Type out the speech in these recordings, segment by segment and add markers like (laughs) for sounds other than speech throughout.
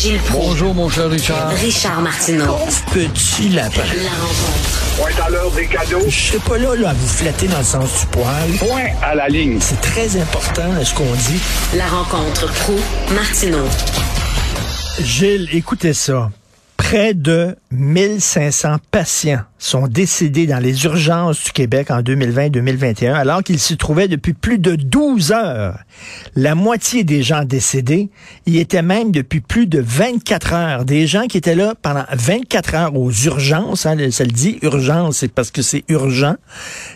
Gilles Proulx. Bonjour, mon cher Richard. Richard Martineau. petit lapin. La rencontre. Point à l'heure des cadeaux. Je serai pas là, là à vous flatter dans le sens du poil. Point à la ligne. C'est très important ce qu'on dit. La rencontre Proulx-Martineau. Gilles, écoutez ça. Près de 1500 patients sont décédés dans les urgences du Québec en 2020-2021, alors qu'ils s'y trouvaient depuis plus de 12 heures. La moitié des gens décédés y étaient même depuis plus de 24 heures. Des gens qui étaient là pendant 24 heures aux urgences, hein, ça le dit, urgence, c'est parce que c'est urgent.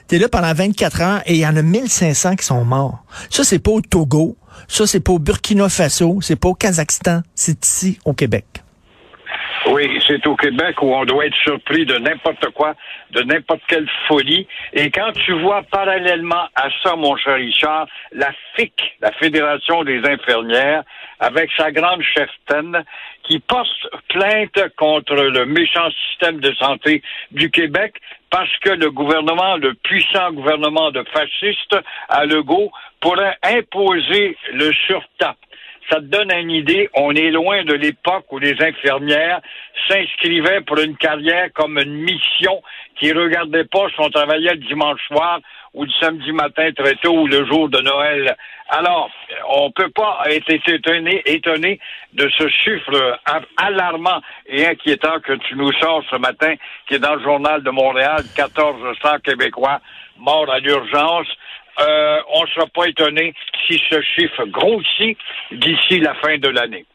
T'es là pendant 24 heures et il y en a 1500 qui sont morts. Ça, c'est pas au Togo, ça, c'est pas au Burkina Faso, c'est pas au Kazakhstan, c'est ici, au Québec. Oui, c'est au Québec où on doit être surpris de n'importe quoi, de n'importe quelle folie. Et quand tu vois parallèlement à ça, mon cher Richard, la FIC, la Fédération des infirmières, avec sa grande cheftaine, qui porte plainte contre le méchant système de santé du Québec parce que le gouvernement, le puissant gouvernement de fascistes à Legault, pourrait imposer le surtape ça te donne une idée. On est loin de l'époque où les infirmières s'inscrivaient pour une carrière comme une mission qui regardait pas si on travaillait le dimanche soir ou le samedi matin très tôt ou le jour de Noël. Alors, on peut pas être étonné, étonné de ce chiffre alarmant et inquiétant que tu nous sors ce matin, qui est dans le journal de Montréal, 1400 Québécois morts à l'urgence euh, on ne sera pas étonné si ce chiffre grossit d'ici la fin de l'année.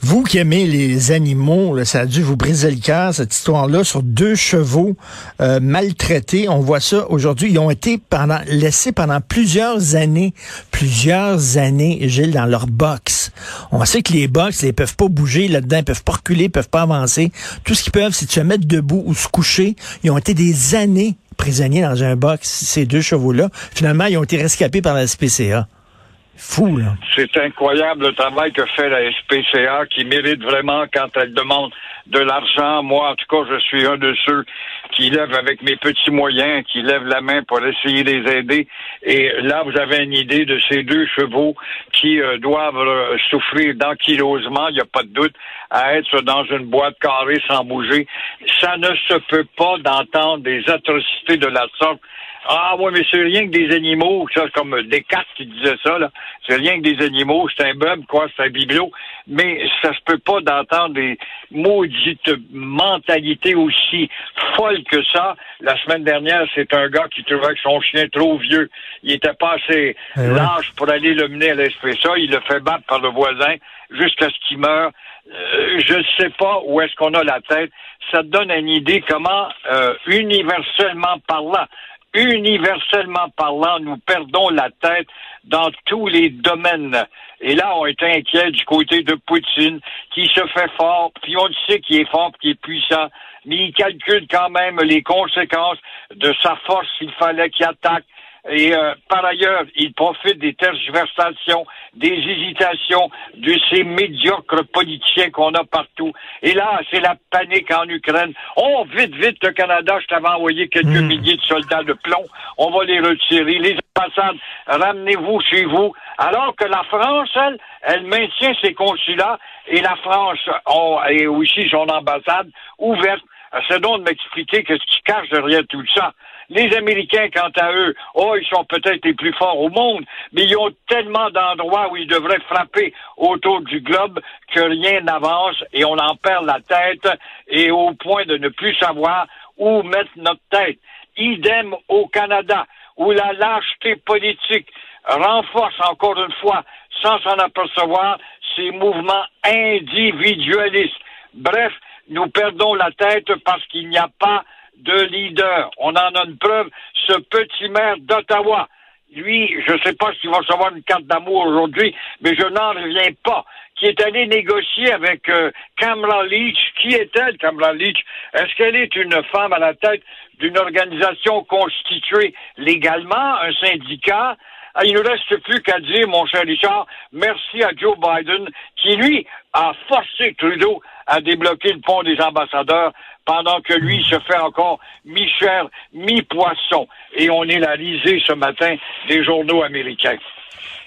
Vous qui aimez les animaux, ça a dû vous briser le cœur, cette histoire-là, sur deux chevaux euh, maltraités. On voit ça aujourd'hui. Ils ont été pendant, laissés pendant plusieurs années, plusieurs années, Gilles, dans leur box. On sait que les box, ils peuvent pas bouger là-dedans, ils peuvent pas reculer, ils peuvent pas avancer. Tout ce qu'ils peuvent, c'est se mettre debout ou se coucher. Ils ont été des années prisonniers dans un box, ces deux chevaux-là. Finalement, ils ont été rescapés par la SPCA. Fou, là. C'est incroyable le travail que fait la SPCA qui mérite vraiment quand elle demande de l'argent. Moi, en tout cas, je suis un de ceux qui lève avec mes petits moyens, qui lève la main pour essayer de les aider. Et là, vous avez une idée de ces deux chevaux qui euh, doivent euh, souffrir d'ankylosement, il n'y a pas de doute, à être dans une boîte carrée sans bouger. Ça ne se peut pas d'entendre des atrocités de la sorte ah oui, mais c'est rien que des animaux, ça, comme Descartes qui disait ça, là. C'est rien que des animaux, c'est un bum, quoi, c'est un bibelot. Mais ça se peut pas d'entendre des maudites mentalités aussi folles que ça. La semaine dernière, c'est un gars qui trouvait que son chien trop vieux. Il était pas assez Eh large pour aller le mener à l'esprit. il le fait battre par le voisin jusqu'à ce qu'il meure. Euh, je ne sais pas où est-ce qu'on a la tête. Ça donne une idée comment, euh, universellement parlant, universellement parlant, nous perdons la tête dans tous les domaines. Et là, on est inquiet du côté de Poutine, qui se fait fort, puis on sait qu'il est fort, qu'il est puissant, mais il calcule quand même les conséquences de sa force s'il fallait qu'il attaque. Et euh, par ailleurs, il profite des tergiversations, des hésitations de ces médiocres politiciens qu'on a partout. Et là, c'est la panique en Ukraine. Oh, vite, vite, le Canada, je t'avais envoyé quelques milliers de soldats de plomb. On va les retirer. Les ambassades, ramenez-vous chez vous. Alors que la France, elle, elle maintient ses consulats et la France a et aussi son ambassade ouverte. C'est donc de m'expliquer qu'est-ce qui cache derrière tout ça. Les Américains, quant à eux, oh, ils sont peut-être les plus forts au monde, mais ils ont tellement d'endroits où ils devraient frapper autour du globe que rien n'avance et on en perd la tête et au point de ne plus savoir où mettre notre tête. Idem au Canada, où la lâcheté politique renforce encore une fois, sans s'en apercevoir, ces mouvements individualistes. Bref, nous perdons la tête parce qu'il n'y a pas de leader. On en a une preuve. Ce petit maire d'Ottawa, lui, je ne sais pas s'il va recevoir une carte d'amour aujourd'hui, mais je n'en reviens pas, qui est allé négocier avec euh, Kamala Leach. Qui est-elle, Kamala Leach? Est-ce qu'elle est une femme à la tête d'une organisation constituée légalement, un syndicat? Ah, il ne reste plus qu'à dire, mon cher Richard, merci à Joe Biden, qui, lui, a forcé Trudeau à débloquer le pont des ambassadeurs pendant que lui se fait encore mi-chair, mi-poisson. Et on est la risée ce matin des journaux américains.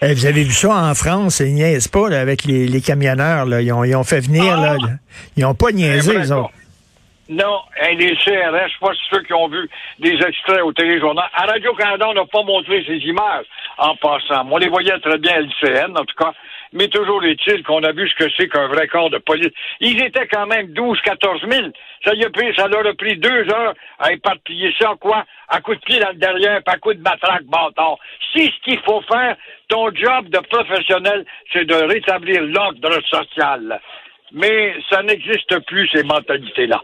Eh, vous avez vu ça en France, ils niaisent pas là, avec les, les camionneurs. Là. Ils, ont, ils ont fait venir, Ah! là, ils ont pas niaisé, Eh, les autres. Non, hein, les CRS, je sais pas ceux qui ont vu des extraits au téléjournal. À Radio-Canada, on n'a pas montré ces images en passant. On les voyait très bien à l'ICN, en tout cas. Mais toujours est-il qu'on a vu ce que c'est qu'un vrai corps de police. Ils étaient quand même 12, 14 000. Ça, y a ça leur a pris deux heures à éparpiller ça, quoi? À coup de pied dans le derrière, puis à coup de matraque bâtard. Si ce qu'il faut faire, ton job de professionnel, c'est de rétablir l'ordre social. Mais ça n'existe plus, ces mentalités-là.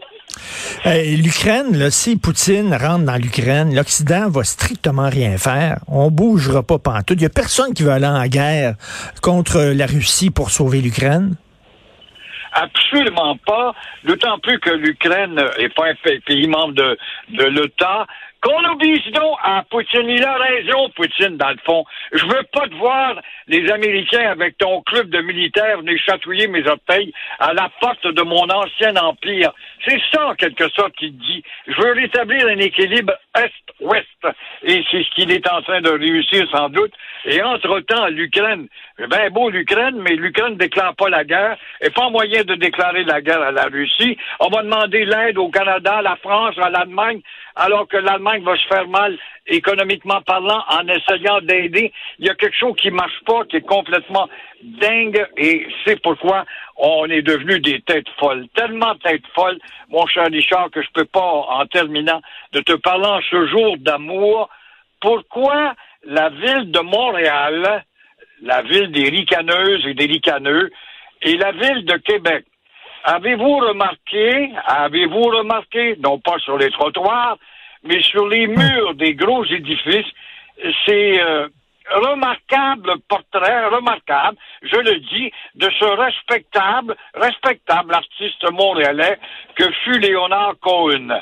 Euh, L'Ukraine, si Poutine rentre dans l'Ukraine, l'Occident va strictement rien faire. On bougera pas pantoute. Il y a personne qui veut aller en guerre contre la Russie pour sauver l'Ukraine. Absolument pas, d'autant plus que l'Ukraine n'est pas un pa- pays membre de l'OTAN. Qu'on oblige donc à Poutine. Il a raison, Poutine, dans le fond. Je veux pas te voir, les Américains, avec ton club de militaires, venir chatouiller mes orteils à la porte de mon ancien empire. C'est ça, en quelque sorte, qu'il dit. Je veux rétablir un équilibre Est-Ouest. Et c'est ce qu'il est en train de réussir, sans doute. Et entre-temps, l'Ukraine, bien beau l'Ukraine, mais l'Ukraine ne déclare pas la guerre, et pas moyen de déclarer la guerre à la Russie. On va demander l'aide au Canada, à la France, à l'Allemagne, alors que l'Allemagne va se faire mal économiquement parlant en essayant d'aider. Il y a quelque chose qui marche pas, qui est complètement dingue, et c'est pourquoi on est devenu des têtes folles. Tellement têtes folles, mon cher Richard, que je peux pas, en terminant, de te parler en ce jour d'amour, pourquoi la ville de Montréal, la ville des ricaneuses et des ricaneux, et la ville de Québec. Avez-vous remarqué, avez-vous remarqué, non pas sur les trottoirs, mais sur les murs des gros édifices, ces euh, remarquables portraits, remarquables, je le dis, de ce respectable, respectable artiste montréalais que fut Léonard Cohen.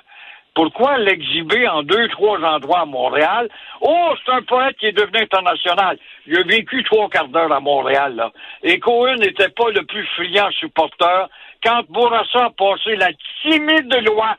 Pourquoi l'exhiber en deux, trois endroits à Montréal? Oh, c'est un poète qui est devenu international. Il a vécu trois quarts d'heure à Montréal, là. Et Cohen n'était pas le plus friand supporter. Quand Bourassa a passé la timide loi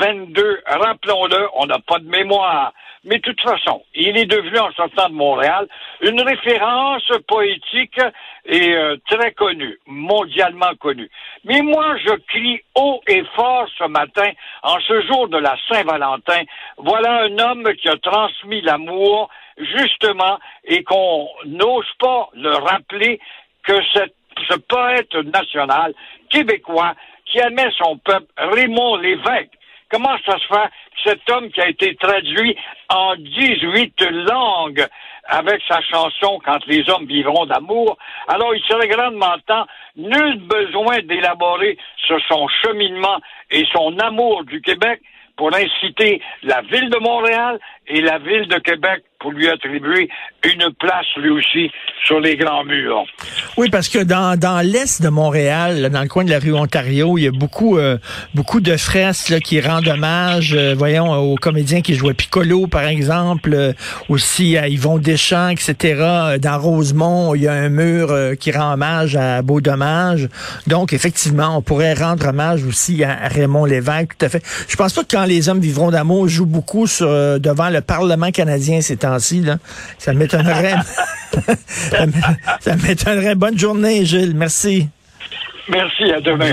22, rappelons-le, on n'a pas de mémoire. Mais de toute façon, il est devenu, en sortant de Montréal, une référence poétique et euh, très connue, mondialement connue. Mais moi, je crie haut et fort ce matin, en ce jour de la Saint-Valentin, voilà un homme qui a transmis l'amour, justement, et qu'on n'ose pas le rappeler que cette, ce poète national québécois qui aimait son peuple, Raymond Lévesque, Comment ça se fait que cet homme qui a été traduit en 18 langues avec sa chanson Quand les hommes vivront d'amour, alors il serait grandement temps, nul besoin d'élaborer sur son cheminement et son amour du Québec pour inciter la ville de Montréal et la ville de Québec pour lui attribuer une place lui aussi sur les grands murs. Oui, parce que dans, dans l'est de Montréal, dans le coin de la rue Ontario, il y a beaucoup euh, beaucoup de fresques qui rendent hommage, euh, voyons, aux comédiens qui jouaient Piccolo, par exemple, euh, aussi à Yvon Deschamps, etc. Dans Rosemont, il y a un mur qui rend hommage à Beau Dommage. Donc, effectivement, on pourrait rendre hommage aussi à, Raymond Lévesque, tout à fait. Je pense pas que quand les hommes vivront d'amour joue beaucoup devant le Parlement canadien temps-ci. Là. Ça m'étonnerait. (laughs) ça m'étonnerait. Bonne journée, Gilles. Merci. Merci, à demain.